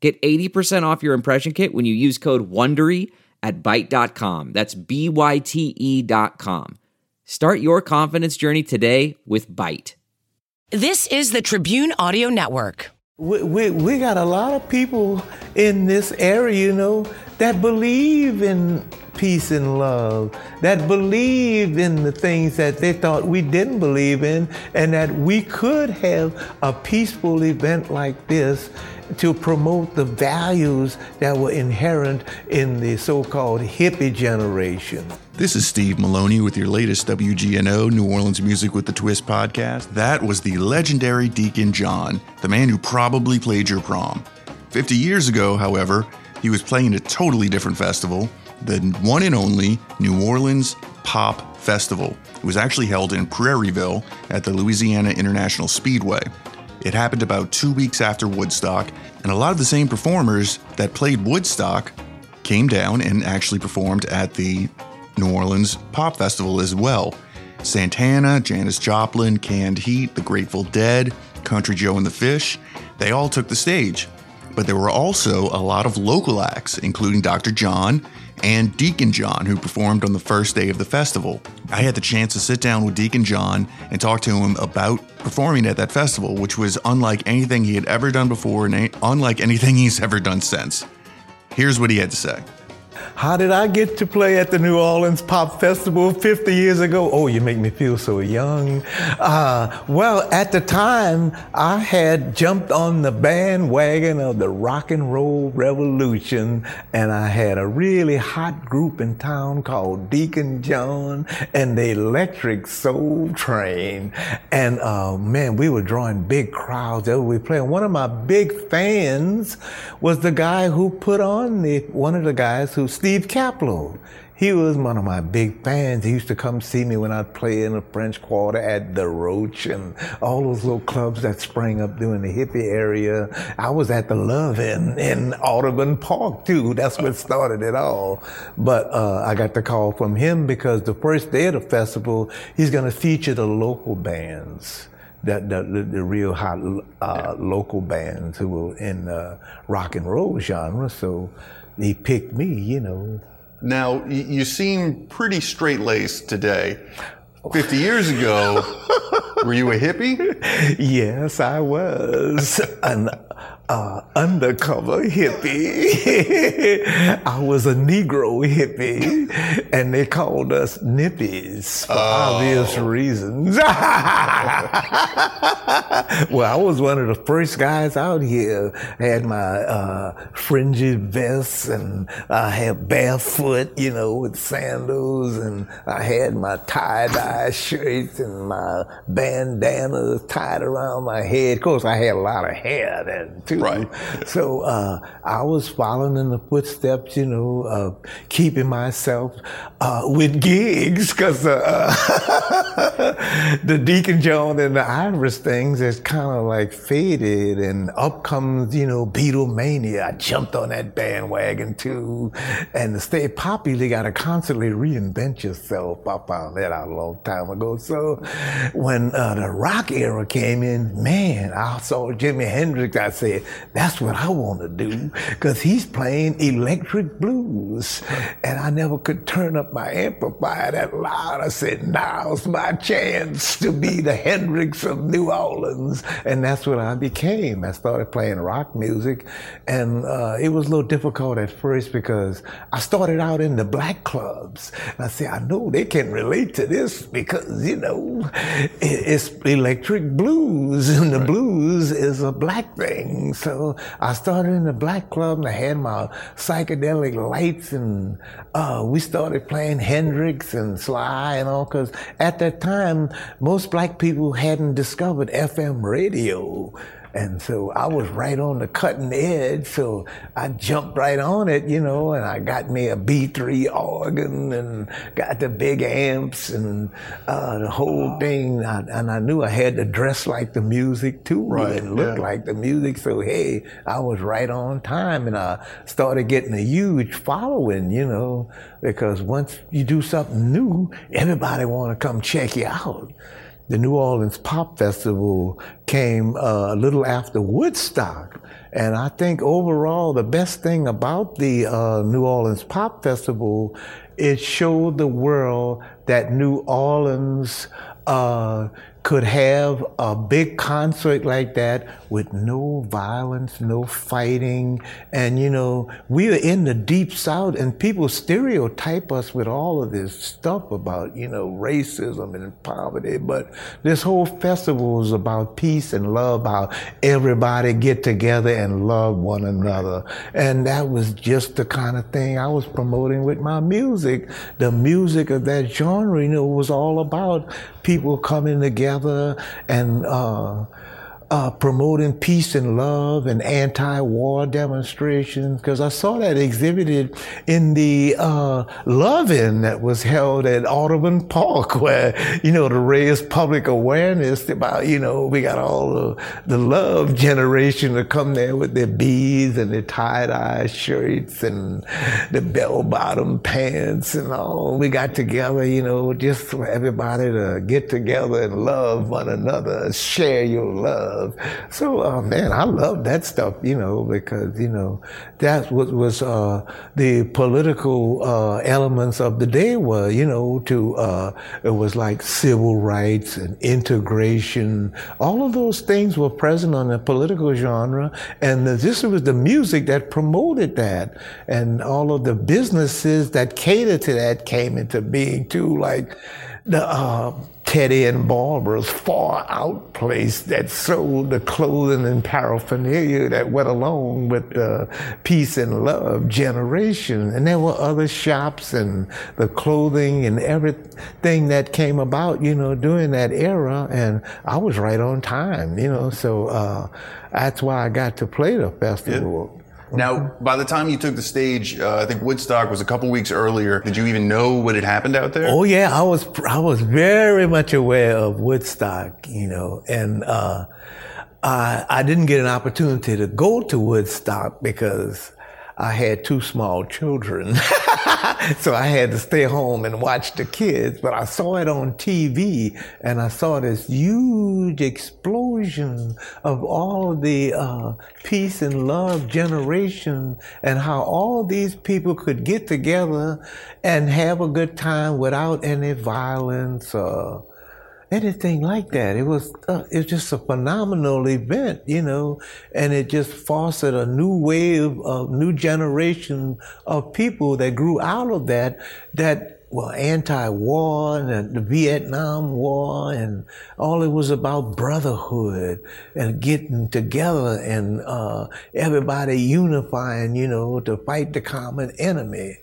Get 80% off your impression kit when you use code WONDERY at Byte.com. That's B-Y-T-E dot com. Start your confidence journey today with Byte. This is the Tribune Audio Network. We, we, we got a lot of people in this area, you know, that believe in peace and love, that believe in the things that they thought we didn't believe in, and that we could have a peaceful event like this to promote the values that were inherent in the so-called hippie generation. This is Steve Maloney with your latest WGNO New Orleans Music with the Twist podcast. That was the legendary Deacon John, the man who probably played your prom. 50 years ago, however, he was playing a totally different festival, the one and only New Orleans Pop Festival. It was actually held in Prairieville at the Louisiana International Speedway. It happened about two weeks after Woodstock, and a lot of the same performers that played Woodstock came down and actually performed at the New Orleans Pop Festival as well. Santana, Janis Joplin, Canned Heat, The Grateful Dead, Country Joe and the Fish, they all took the stage. But there were also a lot of local acts, including Dr. John and Deacon John, who performed on the first day of the festival. I had the chance to sit down with Deacon John and talk to him about performing at that festival, which was unlike anything he had ever done before and unlike anything he's ever done since. Here's what he had to say. How did I get to play at the New Orleans Pop Festival 50 years ago? Oh, you make me feel so young. Uh, well, at the time, I had jumped on the bandwagon of the rock and roll revolution, and I had a really hot group in town called Deacon John and the Electric Soul Train. And uh, man, we were drawing big crowds. We were playing. One of my big fans was the guy who put on the one of the guys who Steve Kaplow. He was one of my big fans. He used to come see me when I'd play in the French Quarter at the Roach and all those little clubs that sprang up during the hippie area. I was at the Love in, in Audubon Park too. That's what started it all. But uh, I got the call from him because the first day of the festival, he's going to feature the local bands. The, the, the real hot uh, yeah. local bands who were in the rock and roll genre. So he picked me, you know. Now, you seem pretty straight laced today. 50 years ago, were you a hippie? Yes, I was. uh, undercover hippie. I was a Negro hippie, and they called us nippies for oh. obvious reasons. well, I was one of the first guys out here. I had my uh, fringy vests, and I had barefoot, you know, with sandals, and I had my tie-dye shirts and my bandanas tied around my head. Of course, I had a lot of hair then too. Right. So uh, I was following in the footsteps, you know, of keeping myself uh, with gigs because uh, the Deacon John and the Iris things is kind of like faded, and up comes, you know, Beatlemania. I jumped on that bandwagon too, and to stay popular, you got to constantly reinvent yourself. I found that out a long time ago. So when uh, the rock era came in, man, I saw Jimi Hendrix. I said, that's what I want to do because he's playing electric blues. And I never could turn up my amplifier that loud. I said, now's my chance to be the Hendrix of New Orleans. And that's what I became. I started playing rock music. And uh, it was a little difficult at first because I started out in the black clubs. And I said, I know they can relate to this because, you know, it's electric blues and the blues is a black thing. So I started in the black club and I had my psychedelic lights and uh, we started playing Hendrix and Sly and all because at that time most black people hadn't discovered FM radio. And so I was right on the cutting edge. So I jumped right on it, you know, and I got me a B3 organ and got the big amps and uh, the whole thing. I, and I knew I had to dress like the music too Right, and look yeah. like the music. So, hey, I was right on time and I started getting a huge following, you know, because once you do something new, everybody want to come check you out the New Orleans Pop Festival came uh, a little after Woodstock. And I think overall, the best thing about the uh, New Orleans Pop Festival, it showed the world that New Orleans uh, could have a big concert like that with no violence, no fighting. And, you know, we are in the deep south and people stereotype us with all of this stuff about, you know, racism and poverty. But this whole festival is about peace and love, how everybody get together and love one another. And that was just the kind of thing I was promoting with my music. The music of that genre, you know, was all about people coming together and uh, uh, promoting peace and love and anti-war demonstrations. Because I saw that exhibited in the uh, Love-In that was held at Audubon Park, where you know to raise public awareness about you know we got all the, the love generation to come there with their beads and their tie-dye shirts and the bell-bottom pants and all. We got together, you know, just for everybody to get together and love one another, share your love. So, uh, man, I love that stuff, you know, because you know that's what was uh, the political uh, elements of the day were, you know, to uh, it was like civil rights and integration. All of those things were present on the political genre, and the, this was the music that promoted that, and all of the businesses that catered to that came into being too, like the uh, Teddy and Barbara's far out place that sold the clothing and paraphernalia that went along with the peace and love generation. And there were other shops and the clothing and everything that came about, you know, during that era. And I was right on time, you know, so uh, that's why I got to play the festival. Now, by the time you took the stage, uh, I think Woodstock was a couple weeks earlier. Did you even know what had happened out there? Oh yeah, I was I was very much aware of Woodstock, you know, and uh, I I didn't get an opportunity to go to Woodstock because I had two small children, so I had to stay home and watch the kids. But I saw it on TV, and I saw this huge explosion of all the uh, peace and love generation, and how all these people could get together and have a good time without any violence or anything like that. It was uh, it was just a phenomenal event, you know, and it just fostered a new wave of new generation of people that grew out of that that were anti-war and the Vietnam War and all it was about brotherhood and getting together and uh, everybody unifying, you know, to fight the common enemy.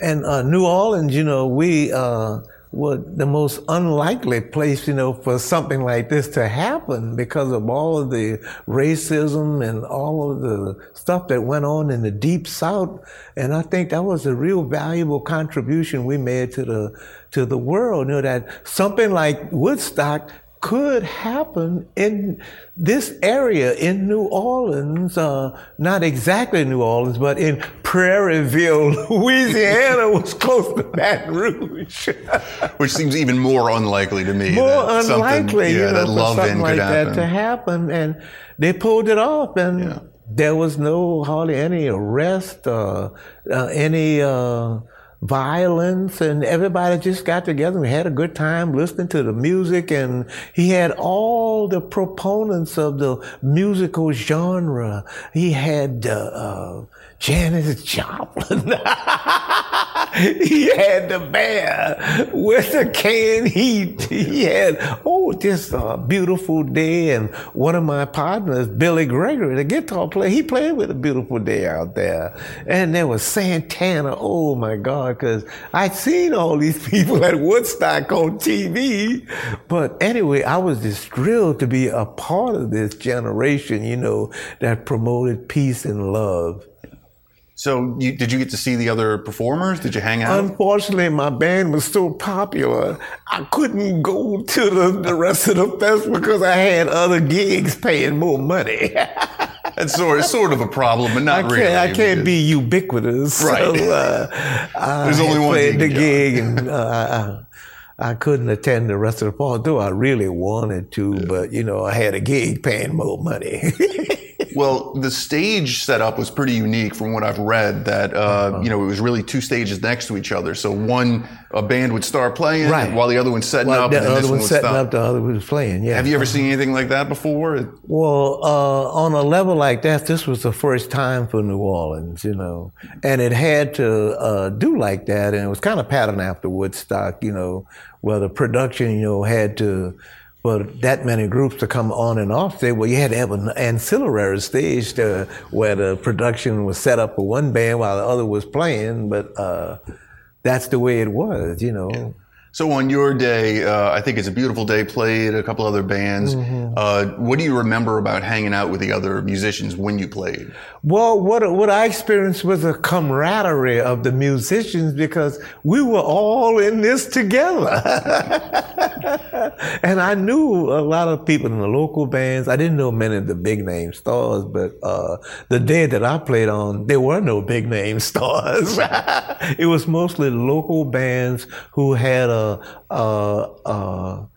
And uh, New Orleans, you know, we uh, were the most unlikely place, you know, for something like this to happen because of all of the racism and all of the stuff that went on in the deep south. And I think that was a real valuable contribution we made to the to the world. You know, that something like Woodstock could happen in this area in New Orleans, uh, not exactly New Orleans, but in Prairieville, Louisiana, was close to Baton Rouge. Which seems even more unlikely to me. More unlikely, yeah, you know, that love something in like that to happen, and they pulled it off, and Yeah. there was no hardly any arrest, uh, uh, any. Violence and everybody just got together and had a good time listening to the music. And he had all the proponents of the musical genre. He had uh, uh, Janis Joplin he had the bear with the Canned Heat. He had, oh, just a beautiful day. And one of my partners, Billy Gregory, the guitar player, he played with a beautiful day out there. And there was Santana. Oh my God, because I'd seen all these people at Woodstock on TV. But anyway, I was just thrilled to be a part of this generation, you know, that promoted peace and love. So, you, did you get to see the other performers? Did you hang out? Unfortunately, my band was so popular, I couldn't go to the, the rest of the festival because I had other gigs paying more money. That's sort, sort of a problem, but not I really. I can't be ubiquitous. Right. So, uh, There's only one played the gig, and uh, I, I couldn't attend the rest of the fall, though I really wanted to. But you know, I had a gig paying more money. Well, the stage setup was pretty unique from what I've read. That uh, Uh-huh. you know, it was really two stages next to each other. So one a band would start playing, Right. while the other one's setting well, up, the and this other one was setting stop. up, the other was playing. Yeah. Have you ever seen anything like that before? Well, uh, on a level like that, this was the first time for New Orleans, you know, and it had to uh, do like that, and it was kind of patterned after Woodstock, you know, where the production, you know, had to. For that many groups to come on and off well, you had to have an ancillary stage to, where the production was set up for one band while the other was playing. But uh, that's the way it was, you know. So on your day, uh, I think it's a beautiful day. Played a couple other bands. Mm-hmm. Uh, what do you remember about hanging out with the other musicians when you played? Well, what what I experienced was a camaraderie of the musicians because we were all in this together, and I knew a lot of people in the local bands. I didn't know many of the big name stars, but uh, the day that I played on, there were no big name stars. it was mostly local bands who had a. a, a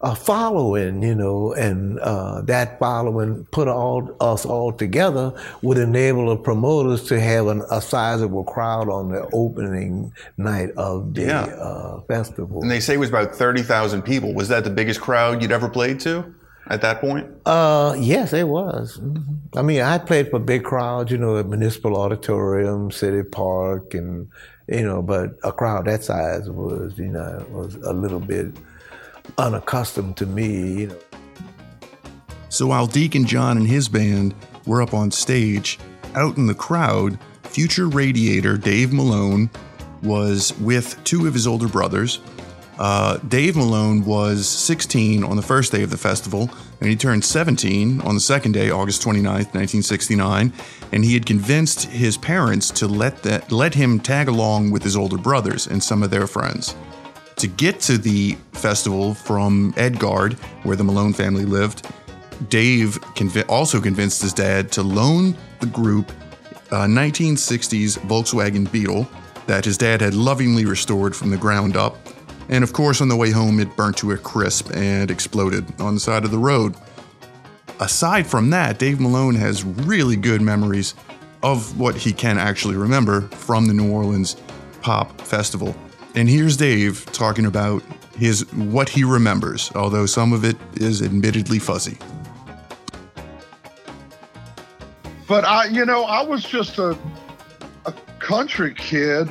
a following, you know, and uh, that following put all us all together would enable the promoters to have an, a sizable crowd on the opening night of the Yeah. uh, festival. And they say it was about thirty thousand people. Was that the biggest crowd you'd ever played to at that point? Uh, yes, it was. Mhm. I mean, I played for big crowds, you know, at Municipal Auditorium, City Park, and you know, but a crowd that size was, you know, was a little bit unaccustomed to me, you know. So while Deacon John and his band were up on stage, out in the crowd, future radiator Dave Malone was with two of his older brothers. Uh, Dave Malone was 16 on the first day of the festival, and he turned 17 on the second day, August 29th, 1969. And he had convinced his parents to let that let him tag along with his older brothers and some of their friends. To get to the festival from Edgard, where the Malone family lived, Dave conv- also convinced his dad to loan the group a 1960s Volkswagen Beetle that his dad had lovingly restored from the ground up. And of course, on the way home, it burnt to a crisp and exploded on the side of the road. Aside from that, Dave Malone has really good memories of what he can actually remember from the New Orleans Pop Festival. And here's Dave talking about his what he remembers, although some of it is admittedly fuzzy. But I, you know, I was just a, a country kid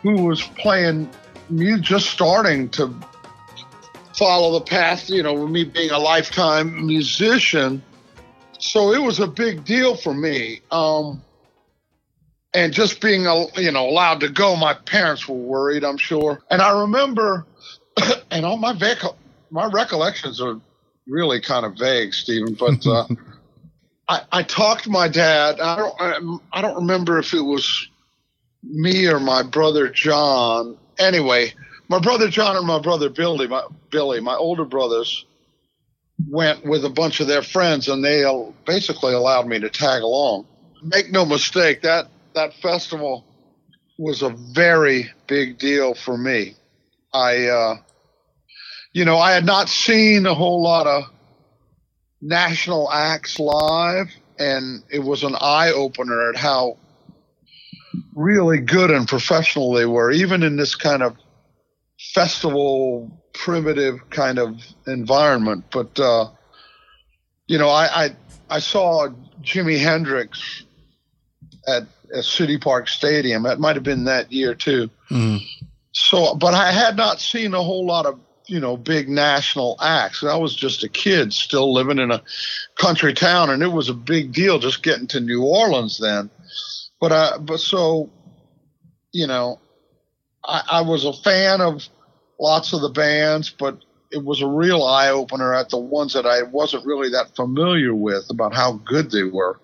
who was playing music, just starting to follow the path, you know, with me being a lifetime musician. So it was a big deal for me. Um, and just being, you know, allowed to go, my parents were worried, I'm sure. And I remember, and all my vec- my recollections are really kind of vague, Stephen, but uh, I, I talked to my dad. I don't, I, don't remember if it was me or my brother John. Anyway, my brother John and my brother Billy, my Billy, my older brothers, went with a bunch of their friends, and they basically allowed me to tag along. Make no mistake, that that festival was a very big deal for me. I, uh, you know, I had not seen a whole lot of national acts live, and it was an eye opener at how really good and professional they were, even in this kind of festival, primitive kind of environment. But uh, you know, I, I I saw Jimi Hendrix at at City Park Stadium. That might have been that year too. Mm-hmm. So, but I had not seen a whole lot of you know big national acts. I was just a kid still living in a country town, and it was a big deal just getting to New Orleans then. But I, but so, you know, I, I was a fan of lots of the bands, but it was a real eye opener at the ones that I wasn't really that familiar with about how good they were.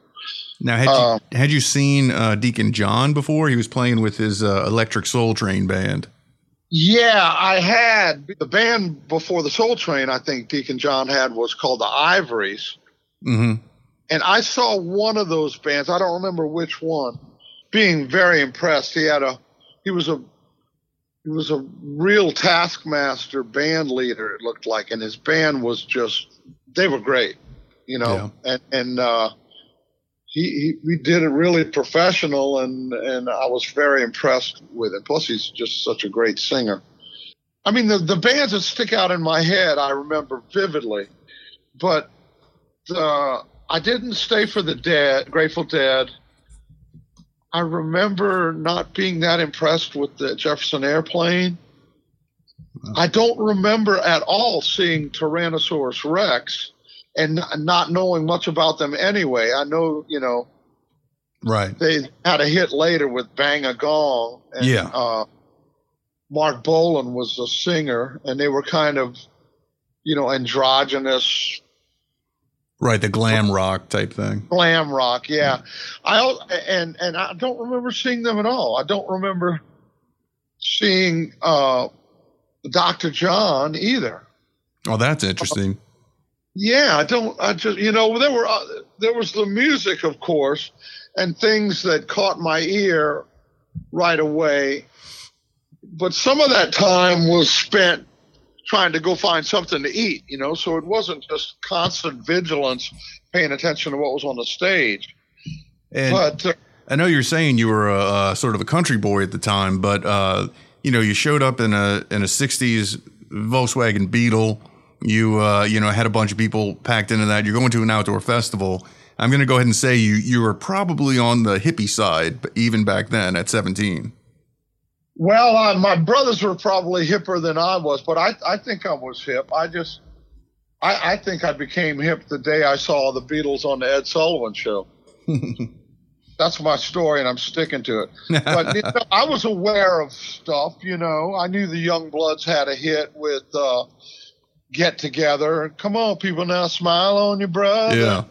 Now, had Um, you, had you seen uh, Deacon John before? He was playing with his uh, Electric Soul Train band. Yeah, I had the band before the Soul Train. I think Deacon John had was called the Ivories, hmm and I saw one of those bands. I don't remember which one. Being very impressed. He had a he was a he was a real taskmaster band leader. It looked like, and his band was just they were great, you know. And and uh, he, he we did it really professional, and and I was very impressed with it. Plus, he's just such a great singer. I mean, the the bands that stick out in my head, I remember vividly, but the I didn't stay for the Dead, Grateful Dead. I remember not being that impressed with the Jefferson Airplane. I don't remember at all seeing Tyrannosaurus Rex and not knowing much about them anyway. I know, you know, Right. they had a hit later with Bang a Gong. And, Yeah. Uh, Marc Bolan was the singer, and they were kind of, you know, androgynous Right. The glam rock type thing. glam rock. Yeah, I al- and and I don't remember seeing them at all. I don't remember seeing uh, Dr. John either. Oh, that's interesting. Yeah, I don't. I just you know there were uh, there was the music, of course, and things that caught my ear right away. But some of that time was spent trying to go find something to eat, you know. So it wasn't just constant vigilance, paying attention to what was on the stage. And but uh, I know you're saying you were a, a sort of a country boy at the time, but uh, you know you showed up in a in a '60s Volkswagen Beetle. You uh, you know had a bunch of people packed into that. You're going to an outdoor festival. I'm going to go ahead and say you you were probably on the hippie side, even back then at 17. Well, uh, my brothers were probably hipper than I was, but I, I think I was hip. I just, I, I think I became hip the day I saw the Beatles on the Ed Sullivan Show. That's my story, and I'm sticking to it. But you know, I was aware of stuff. You know, I knew the Youngbloods had a hit with uh, "Get Together." Come on, people, now smile on your brother. Yeah.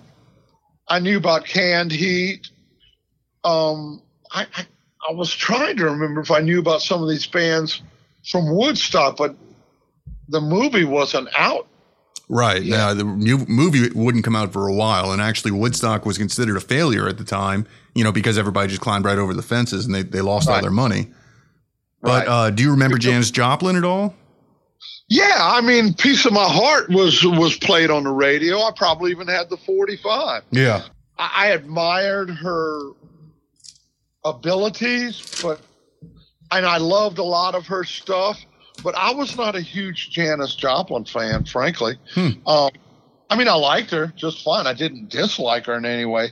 I knew about canned heat. Um, I, I I was trying to remember if I knew about some of these bands from Woodstock, but the movie wasn't out. Right. Yeah. Now the movie wouldn't come out for a while, and actually Woodstock was considered a failure at the time. You know, because everybody just climbed right over the fences and they, they lost all their money. But Right. uh, do you remember Janis Joplin at all? Yeah, I mean, "Piece of My Heart" was was played on the radio. I probably even had the 45. Yeah. I, I admired her abilities, but and I loved a lot of her stuff. But I was not a huge Janis Joplin fan, frankly. Um, I mean, I liked her just fine. I didn't dislike her in any way.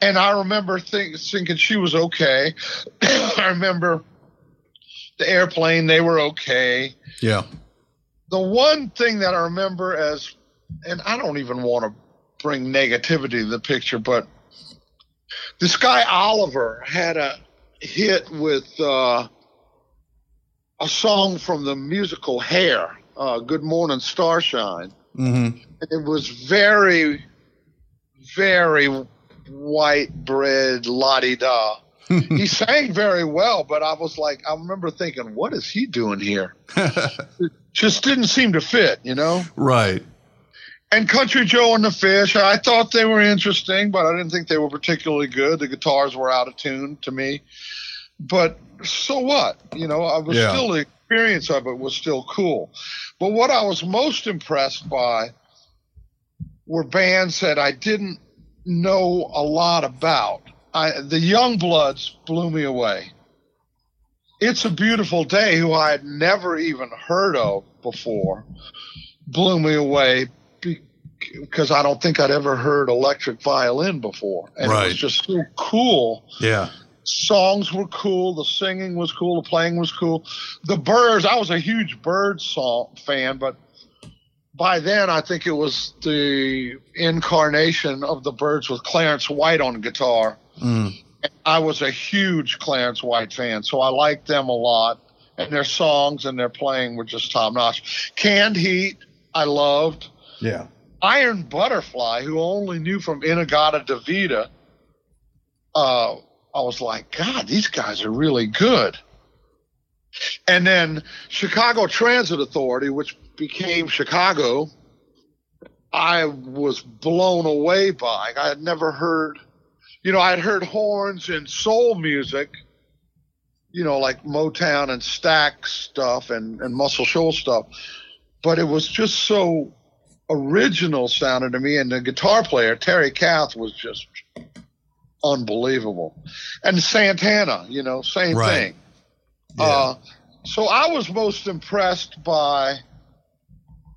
And I remember think, thinking she was okay. I remember the airplane; they were okay Yeah. The one thing that I remember as, and I don't even want to bring negativity to the picture, but this guy Oliver had a hit with uh, a song from the musical Hair, uh, "Good Morning Starshine." Mm-hmm. It was very, very white bread, la di da. He sang very well, but I was like, I remember thinking, what is he doing here? Just didn't seem to fit, you know? Right. And Country Joe and the Fish, I thought they were interesting, but I didn't think they were particularly good. The guitars were out of tune to me. But so what? You know, I was Yeah. still the experience of it was still cool. But what I was most impressed by were bands that I didn't know a lot about. I, the Youngbloods blew me away. It's a Beautiful Day, who I had never even heard of before, blew me away because I don't think I'd ever heard electric violin before. And it was just so cool. Yeah. songs were cool, the singing was cool, the playing was cool. The Byrds, I was a huge Byrds song fan, but by then I think it was the incarnation of the Byrds with Clarence White on guitar. Mm. I was a huge Clarence White fan, so I liked them a lot. And their songs and their playing were just top notch. Canned Heat, I loved. Yeah. Iron Butterfly, who only knew from In-A-Gadda-Da-Vida, uh, I was like, God, these guys are really good. And then Chicago Transit Authority, which became Chicago, I was blown away by. I had never heard, you know, I had heard horns in soul music, you know, like Motown and Stax stuff and, and Muscle Shoals stuff, but it was just so original sounding to me. And the guitar player, Terry Kath, was just unbelievable. And Santana, you know, same Right. thing. Yeah. Uh, so I was most impressed by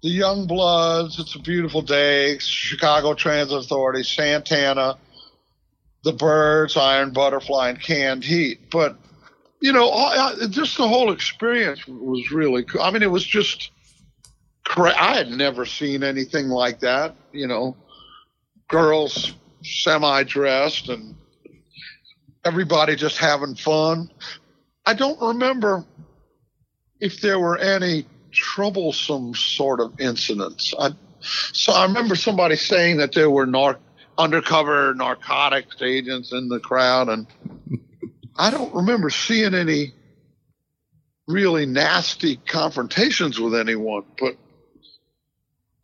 the Youngbloods, It's a Beautiful Day, Chicago Transit Authority, Santana, the Byrds, Iron Butterfly, and Canned Heat. But you know, all, just the whole experience was really cool. I mean, it was just cra I had never seen anything like that. You know, girls semi dressed and everybody just having fun. I don't remember if there were any troublesome sort of incidents. I, so I remember somebody saying that there were nar- undercover narcotics agents in the crowd, and I don't remember seeing any really nasty confrontations with anyone. But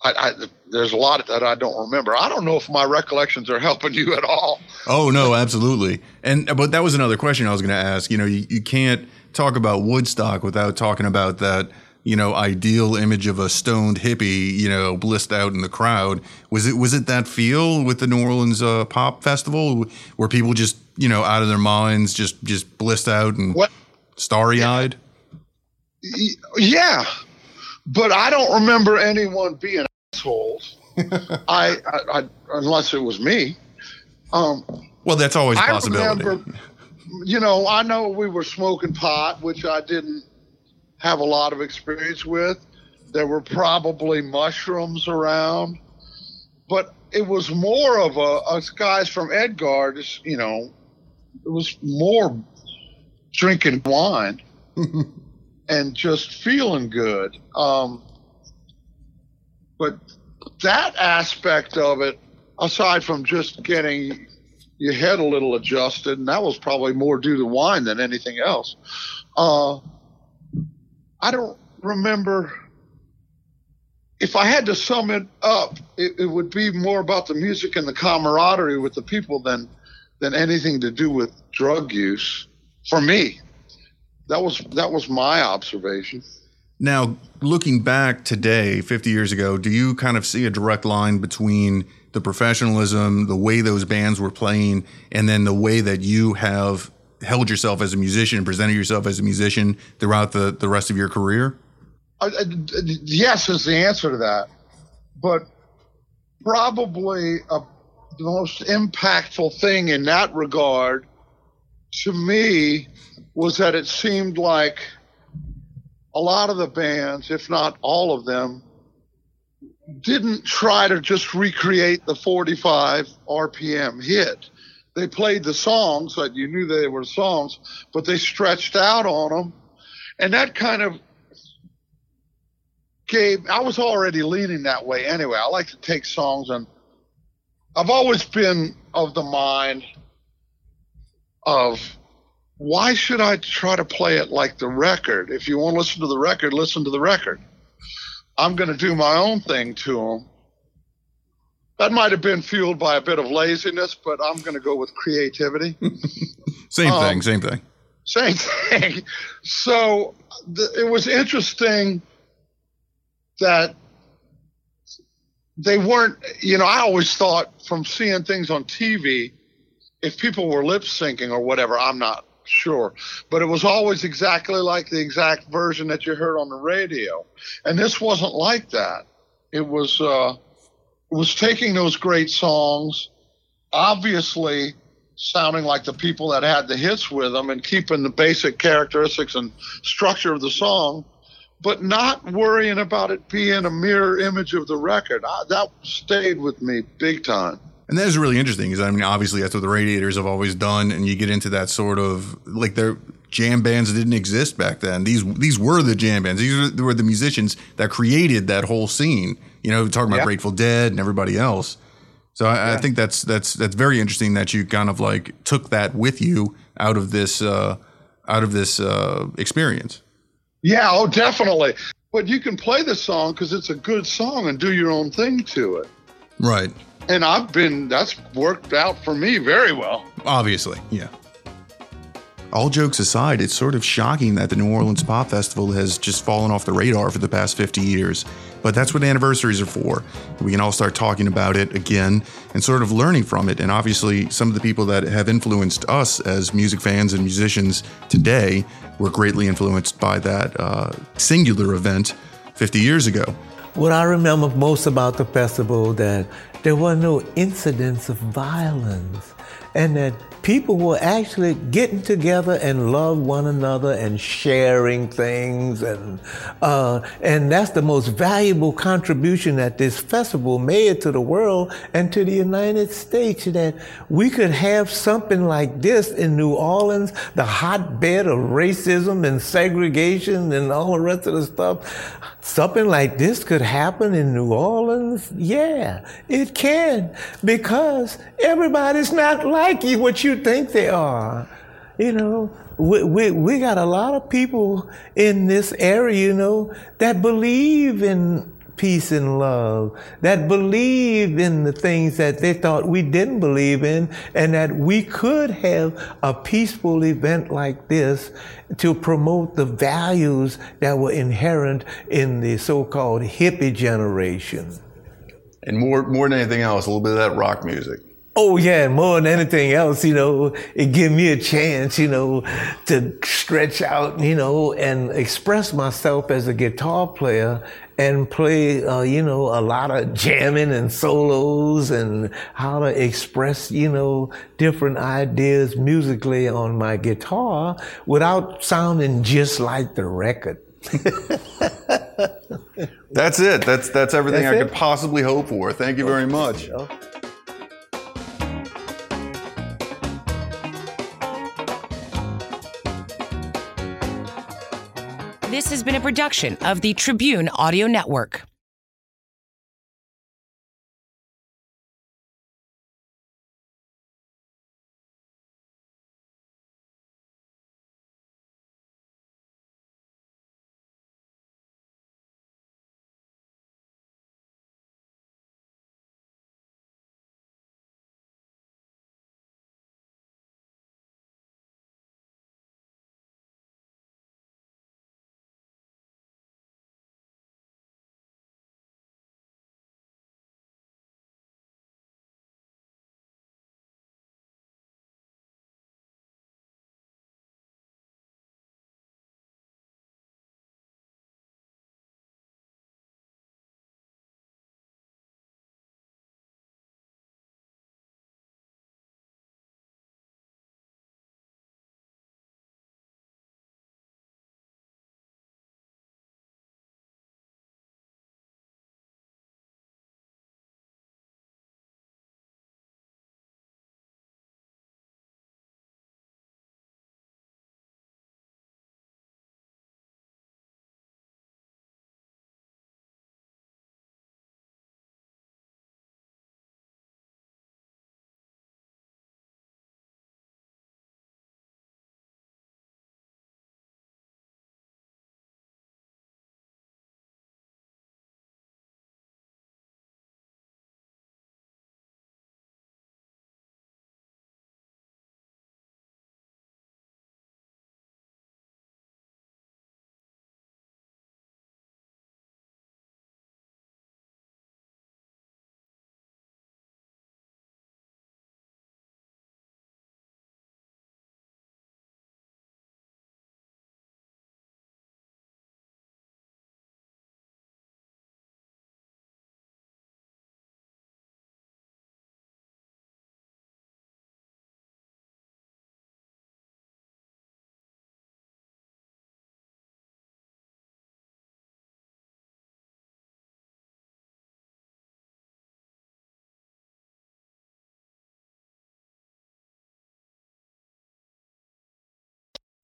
I, I, there's a lot that I don't remember. I don't know if my recollections are helping you at all. Oh no, absolutely. And but that was another question I was going to ask. You know, you, you can't talk about Woodstock without talking about that. You know, ideal image of a stoned hippie. You know, blissed out in the crowd. Was it was it that feel with the New Orleans uh, Pop Festival where people just you know out of their minds, just just blissed out and starry eyed? Yeah, but I don't remember anyone being assholes. I, I, I, unless it was me. Um, Well, that's always a possibility. remember, you know, I know we were smoking pot, which I didn't have a lot of experience with. There were probably mushrooms around, but it was more of a us guys from Edgard. Just you know, it was more drinking wine and just feeling good. Um, but that aspect of it, aside from just getting your head a little adjusted, and that was probably more due to wine than anything else. Uh, I don't remember. If I had to sum it up, it, it would be more about the music and the camaraderie with the people than than anything to do with drug use. For me, that was that was my observation. Now, looking back today, 50 years ago, do you kind of see a direct line between the professionalism, the way those bands were playing, and then the way that you have held yourself as a musician presented yourself as a musician throughout the, the rest of your career? Uh, yes is the answer to that, but probably a, the most impactful thing in that regard to me was that it seemed like a lot of the bands, if not all of them, didn't try to just recreate the 45 RPM hit. They played the songs that you knew they were songs, but they stretched out on them. And that kind of gave, I was already leaning that way anyway. I like to take songs and I've always been of the mind of why should I try to play it like the record? If you want to listen to the record, listen to the record. I'm going to do my own thing to them. That might have been fueled by a bit of laziness, but I'm going to go with creativity. Same Um, thing, same thing. Same thing. So th- it was interesting that they weren't, you know, I always thought from seeing things on TV, if people were lip syncing or whatever, I'm not sure. But it was always exactly like the exact version that you heard on the radio. And this wasn't like that. It was, uh, was taking those great songs, obviously sounding like the people that had the hits with them and keeping the basic characteristics and structure of the song, but not worrying about it being a mirror image of the record. I, that stayed with me big time. And that is really interesting because I mean, obviously that's what the Radiators have always done, and you get into that sort of like their jam bands didn't exist back then. These these were the jam bands. These were the musicians that created that whole scene. You know, talking about Grateful Dead and everybody else. So I, yeah. I, think that's that's that's very interesting that you kind of like took that with you out of this uh, out of this uh, experience. Yeah, oh, definitely. But you can play the song because it's a good song and do your own thing to it. Right and I've been that's worked out for me very well. Obviously, yeah. All jokes aside, it's sort of shocking that the New Orleans Pop Festival has just fallen off the radar for the past 50 years. But that's what anniversaries are for. We can all start talking about it again and sort of learning from it. And obviously, some of the people that have influenced us as music fans and musicians today were greatly influenced by that uh, singular event 50 years ago. What I remember most about the festival that there were no incidents of violence and that people were actually getting together and love one another and sharing things and uh, and that's the most valuable contribution that this festival made to the world and to the United States. That we could have something like this in New Orleans the hotbed of racism and segregation and all the rest of the stuff. Something like this could happen in New Orleans? Yeah it can because everybody's not like you what you think they are. You know, we, we, we got a lot of people in this area, you know, that believe in peace and love, that believe in the things that they thought we didn't believe in, and that we could have a peaceful event like this to promote the values that were inherent in the so-called hippie generation. And more, more than anything else, a little bit of that rock music. Oh yeah, more than anything else, you know, it gave me a chance, you know, to stretch out, you know, and express myself as a guitar player and play, uh, you know, a lot of jamming and solos and how to express, you know, different ideas musically on my guitar without sounding just like the record. that's it. That's that's everything that's I it? could possibly hope for. Thank you very much. This has been a production of the Tribune Audio Network.